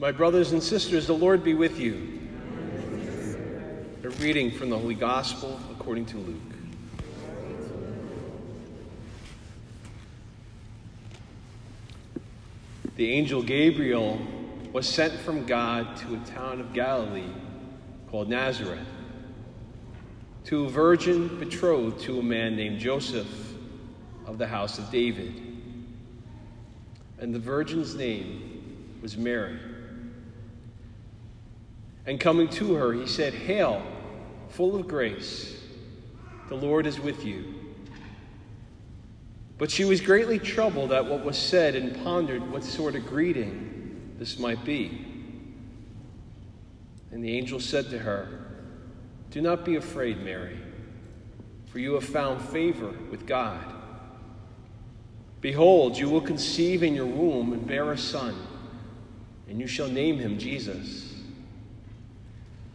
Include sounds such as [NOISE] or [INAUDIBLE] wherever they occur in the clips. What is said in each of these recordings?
My brothers and sisters, the Lord be with you. A reading from the Holy Gospel according to Luke. The angel Gabriel was sent from God to a town of Galilee called Nazareth to a virgin betrothed to a man named Joseph of the house of David. And the virgin's name was Mary. And coming to her, he said, Hail, full of grace, the Lord is with you. But she was greatly troubled at what was said and pondered what sort of greeting this might be. And the angel said to her, Do not be afraid, Mary, for you have found favor with God. Behold, you will conceive in your womb and bear a son, and you shall name him Jesus.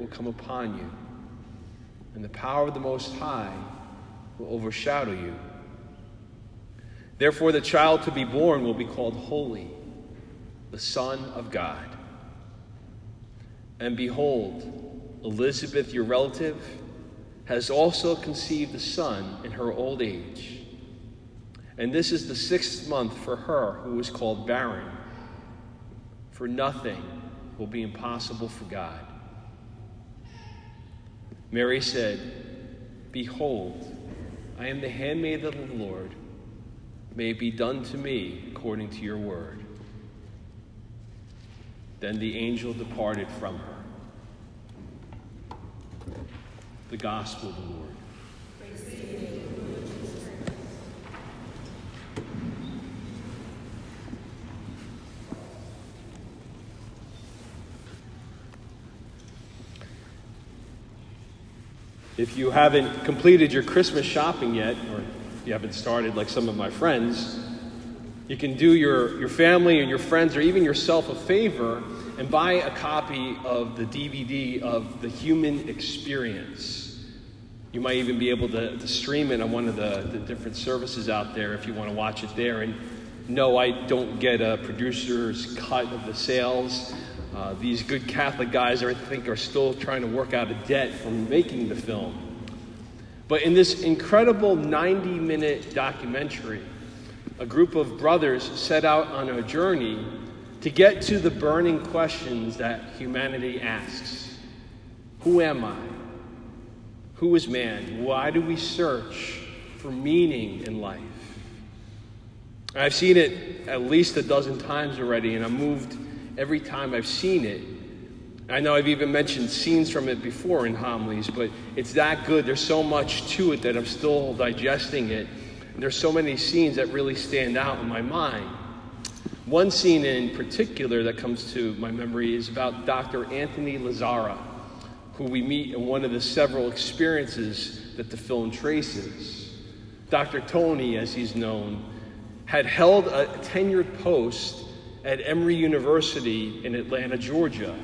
will come upon you, and the power of the Most High will overshadow you. Therefore, the child to be born will be called Holy, the Son of God. And behold, Elizabeth, your relative, has also conceived a son in her old age. And this is the sixth month for her who is called barren. For nothing will be impossible for God. Mary said, Behold, I am the handmaid of the Lord. May it be done to me according to your word. Then the angel departed from her. The Gospel of the Lord. If you haven't completed your Christmas shopping yet, or if you haven't started like some of my friends, you can do your, your family and your friends or even yourself a favor and buy a copy of the DVD of The Human Experience. You might even be able to, to stream it on one of the, the different services out there if you want to watch it there. And no, I don't get a producer's cut of the sales. Uh, these good Catholic guys, I think, are still trying to work out a debt from making the film. But in this incredible 90 minute documentary, a group of brothers set out on a journey to get to the burning questions that humanity asks Who am I? Who is man? Why do we search for meaning in life? I've seen it at least a dozen times already, and I'm moved every time I've seen it. I know I've even mentioned scenes from it before in homilies, but it's that good. There's so much to it that I'm still digesting it. And there's so many scenes that really stand out in my mind. One scene in particular that comes to my memory is about Dr. Anthony Lazzara, who we meet in one of the several experiences that the film traces. Dr. Tony, as he's known, had held a tenured post at Emory University in Atlanta, Georgia,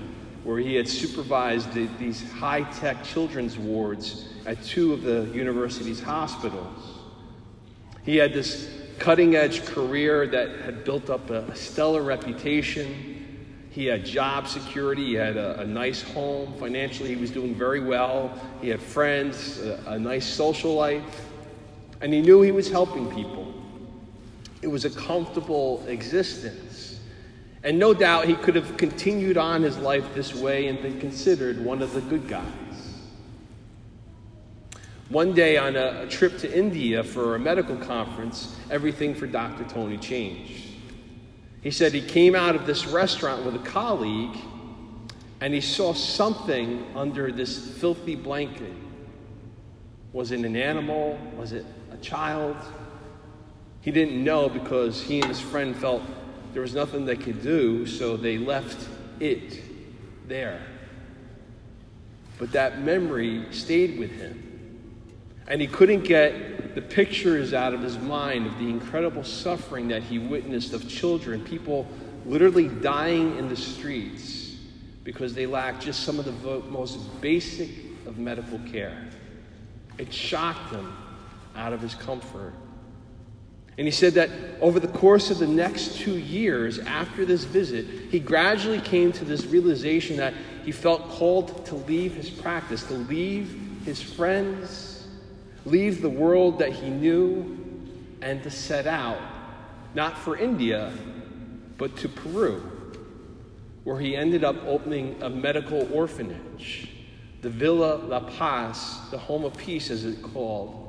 where he had supervised the, these high tech children's wards at two of the university's hospitals. He had this cutting edge career that had built up a stellar reputation. He had job security, he had a, a nice home. Financially, he was doing very well. He had friends, a, a nice social life, and he knew he was helping people. It was a comfortable existence. And no doubt he could have continued on his life this way and been considered one of the good guys. One day on a, trip to India for a medical conference, everything for Dr. Tony changed. He said he came out of this restaurant with a colleague and he saw something under this filthy blanket. Was it an animal? Was it a child? He didn't know because he and his friend felt there was nothing they could do, so they left it there. But that memory stayed with him. And he couldn't get the pictures out of his mind of the incredible suffering that he witnessed of children, people literally dying in the streets because they lacked just some of the most basic of medical care. It shocked him out of his comfort. And he said that over the course of the next two years after this visit, he gradually came to this realization that he felt called to leave his practice, to leave his friends, leave the world that he knew, and to set out, not for India, but to Peru, where he ended up opening a medical orphanage, the Villa La Paz, the Home of Peace, as it's called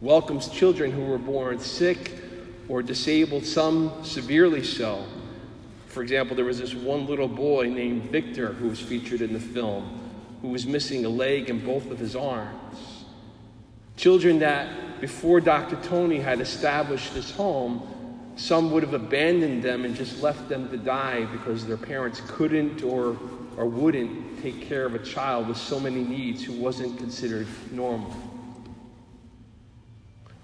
welcomes children who were born sick or disabled, some severely so. For example, there was this one little boy named Victor who was featured in the film who was missing a leg and both of his arms. Children that, before Dr. Tony had established this home, some would have abandoned them and just left them to die because their parents couldn't or, or wouldn't take care of a child with so many needs who wasn't considered normal.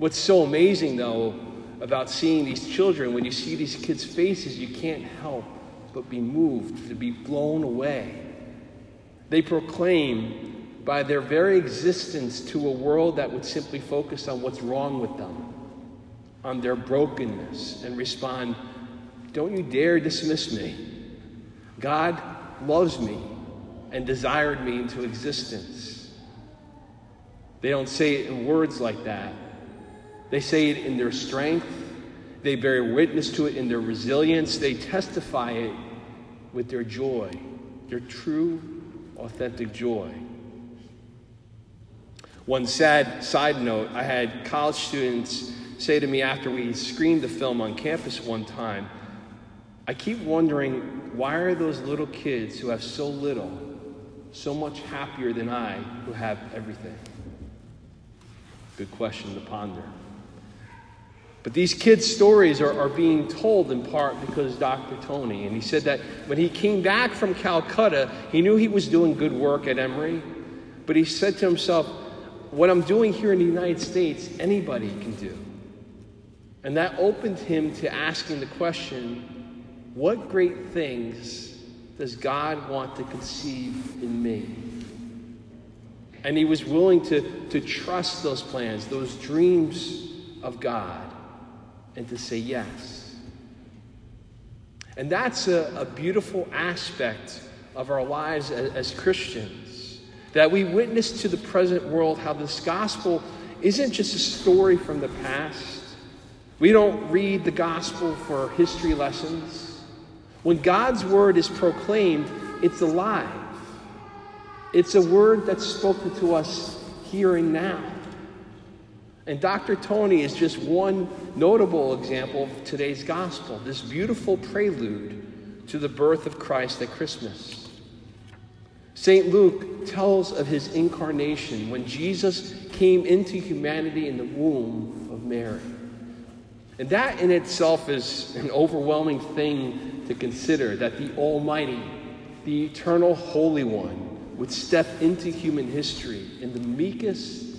What's so amazing, though, about seeing these children, when you see these kids' faces, you can't help but be moved, to be blown away. They proclaim by their very existence to a world that would simply focus on what's wrong with them, on their brokenness, and respond, Don't you dare dismiss me. God loves me and desired me into existence. They don't say it in words like that, they say it in their strength, they bear witness to it in their resilience, they testify it with their joy, their true, authentic joy. One sad side note I had college students say to me after we screened the film on campus one time, I keep wondering why are those little kids who have so little so much happier than I who have everything? Good question to ponder. But these kids' stories are, are being told in part because Dr. Tony, and he said that when he came back from Calcutta, he knew he was doing good work at Emory, but he said to himself, What I'm doing here in the United States, anybody can do. And that opened him to asking the question, What great things does God want to conceive in me? And he was willing to, to trust those plans, those dreams of God and to say yes. And that's a, a beautiful aspect of our lives as, as Christians. That we witness to the present world how this gospel isn't just a story from the past. We don't read the gospel for history lessons. When God's word is proclaimed, it's alive. It's a word that's spoken to us here and now. And Dr. Tony is just one notable example of today's gospel, this beautiful prelude to the birth of Christ at Christmas. St. Luke tells of his incarnation when Jesus came into humanity in the womb of Mary. And that in itself is an overwhelming thing to consider that the Almighty, the Eternal Holy One, would step into human history in the meekest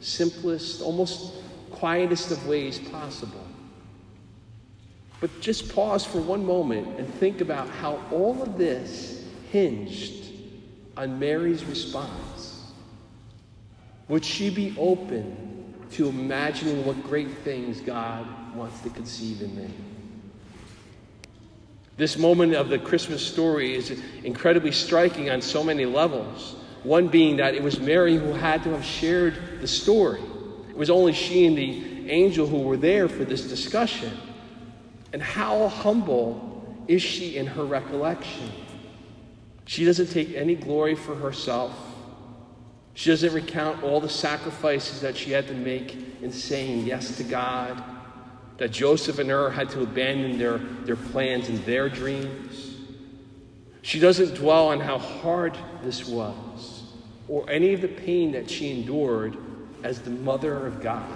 simplest, almost quietest of ways possible. But just pause for one moment and think about how all of this hinged on Mary's response. Would she be open to imagining what great things God wants to conceive in me? This moment of the Christmas story is incredibly striking on so many levels. One being that it was Mary who had to have shared the story. It was only she and the angel who were there for this discussion. And how humble is she in her recollection? She doesn't take any glory for herself. She doesn't recount all the sacrifices that she had to make in saying yes to God, that Joseph and her had to abandon their, their plans and their dreams. She doesn't dwell on how hard this was or any of the pain that she endured as the mother of God.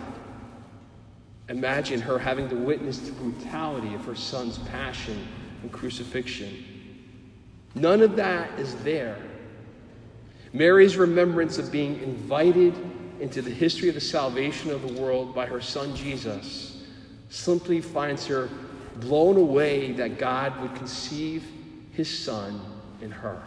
Imagine her having to witness the brutality of her son's passion and crucifixion. None of that is there. Mary's remembrance of being invited into the history of the salvation of the world by her son Jesus simply finds her blown away that God would conceive his son in her.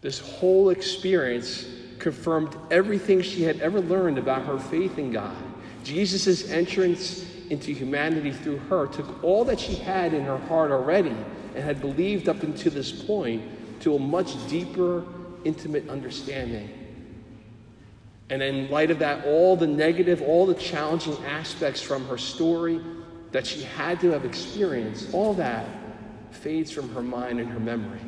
This whole experience confirmed everything she had ever learned about her faith in God. Jesus' entrance into humanity through her took all that she had in her heart already and had believed up until this point to a much deeper, intimate understanding. And in light of that, all the negative, all the challenging aspects from her story that she had to have experienced, all that fades from her mind and her memory.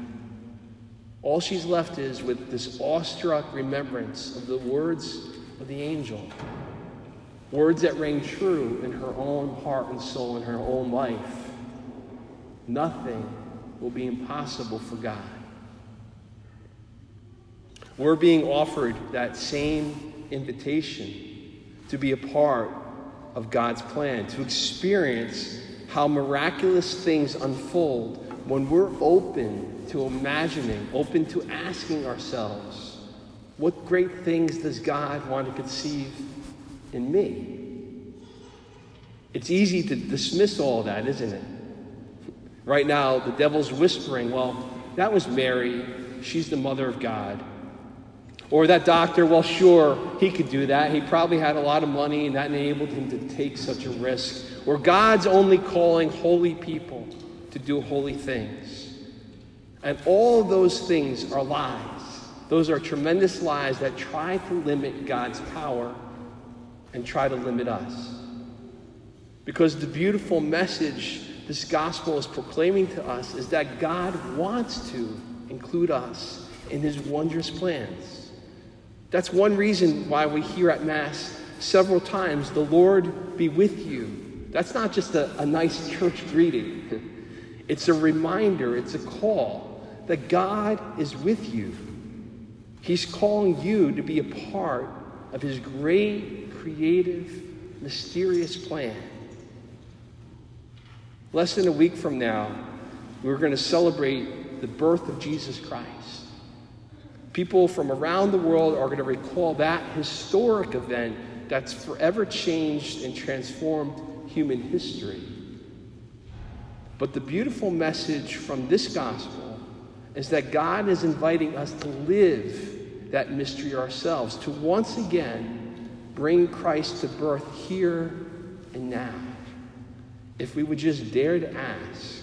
All she's left is with this awestruck remembrance of the words of the angel. Words that rang true in her own heart and soul, in her own life. Nothing will be impossible for God. We're being offered that same invitation to be a part of God's plan, to experience how miraculous things unfold when we're open to imagining, open to asking ourselves, what great things does God want to conceive in me? It's easy to dismiss all that, isn't it? Right now, the devil's whispering, well, that was Mary. She's the mother of God. Or that doctor, well, sure, he could do that. He probably had a lot of money and that enabled him to take such a risk. Or God's only calling holy people to do holy things. And all those things are lies. Those are tremendous lies that try to limit God's power and try to limit us. Because the beautiful message this gospel is proclaiming to us is that God wants to include us in his wondrous plans. That's one reason why we hear at Mass several times, the Lord be with you. That's not just a, a nice church greeting. [LAUGHS] It's a reminder, it's a call that God is with you. He's calling you to be a part of His great, creative, mysterious plan. Less than a week from now, we're going to celebrate the birth of Jesus Christ. People from around the world are going to recall that historic event that's forever changed and transformed human history. But the beautiful message from this gospel is that God is inviting us to live that mystery ourselves, to once again bring Christ to birth here and now. If we would just dare to ask,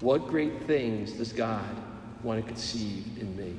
what great things does God want to conceive in me?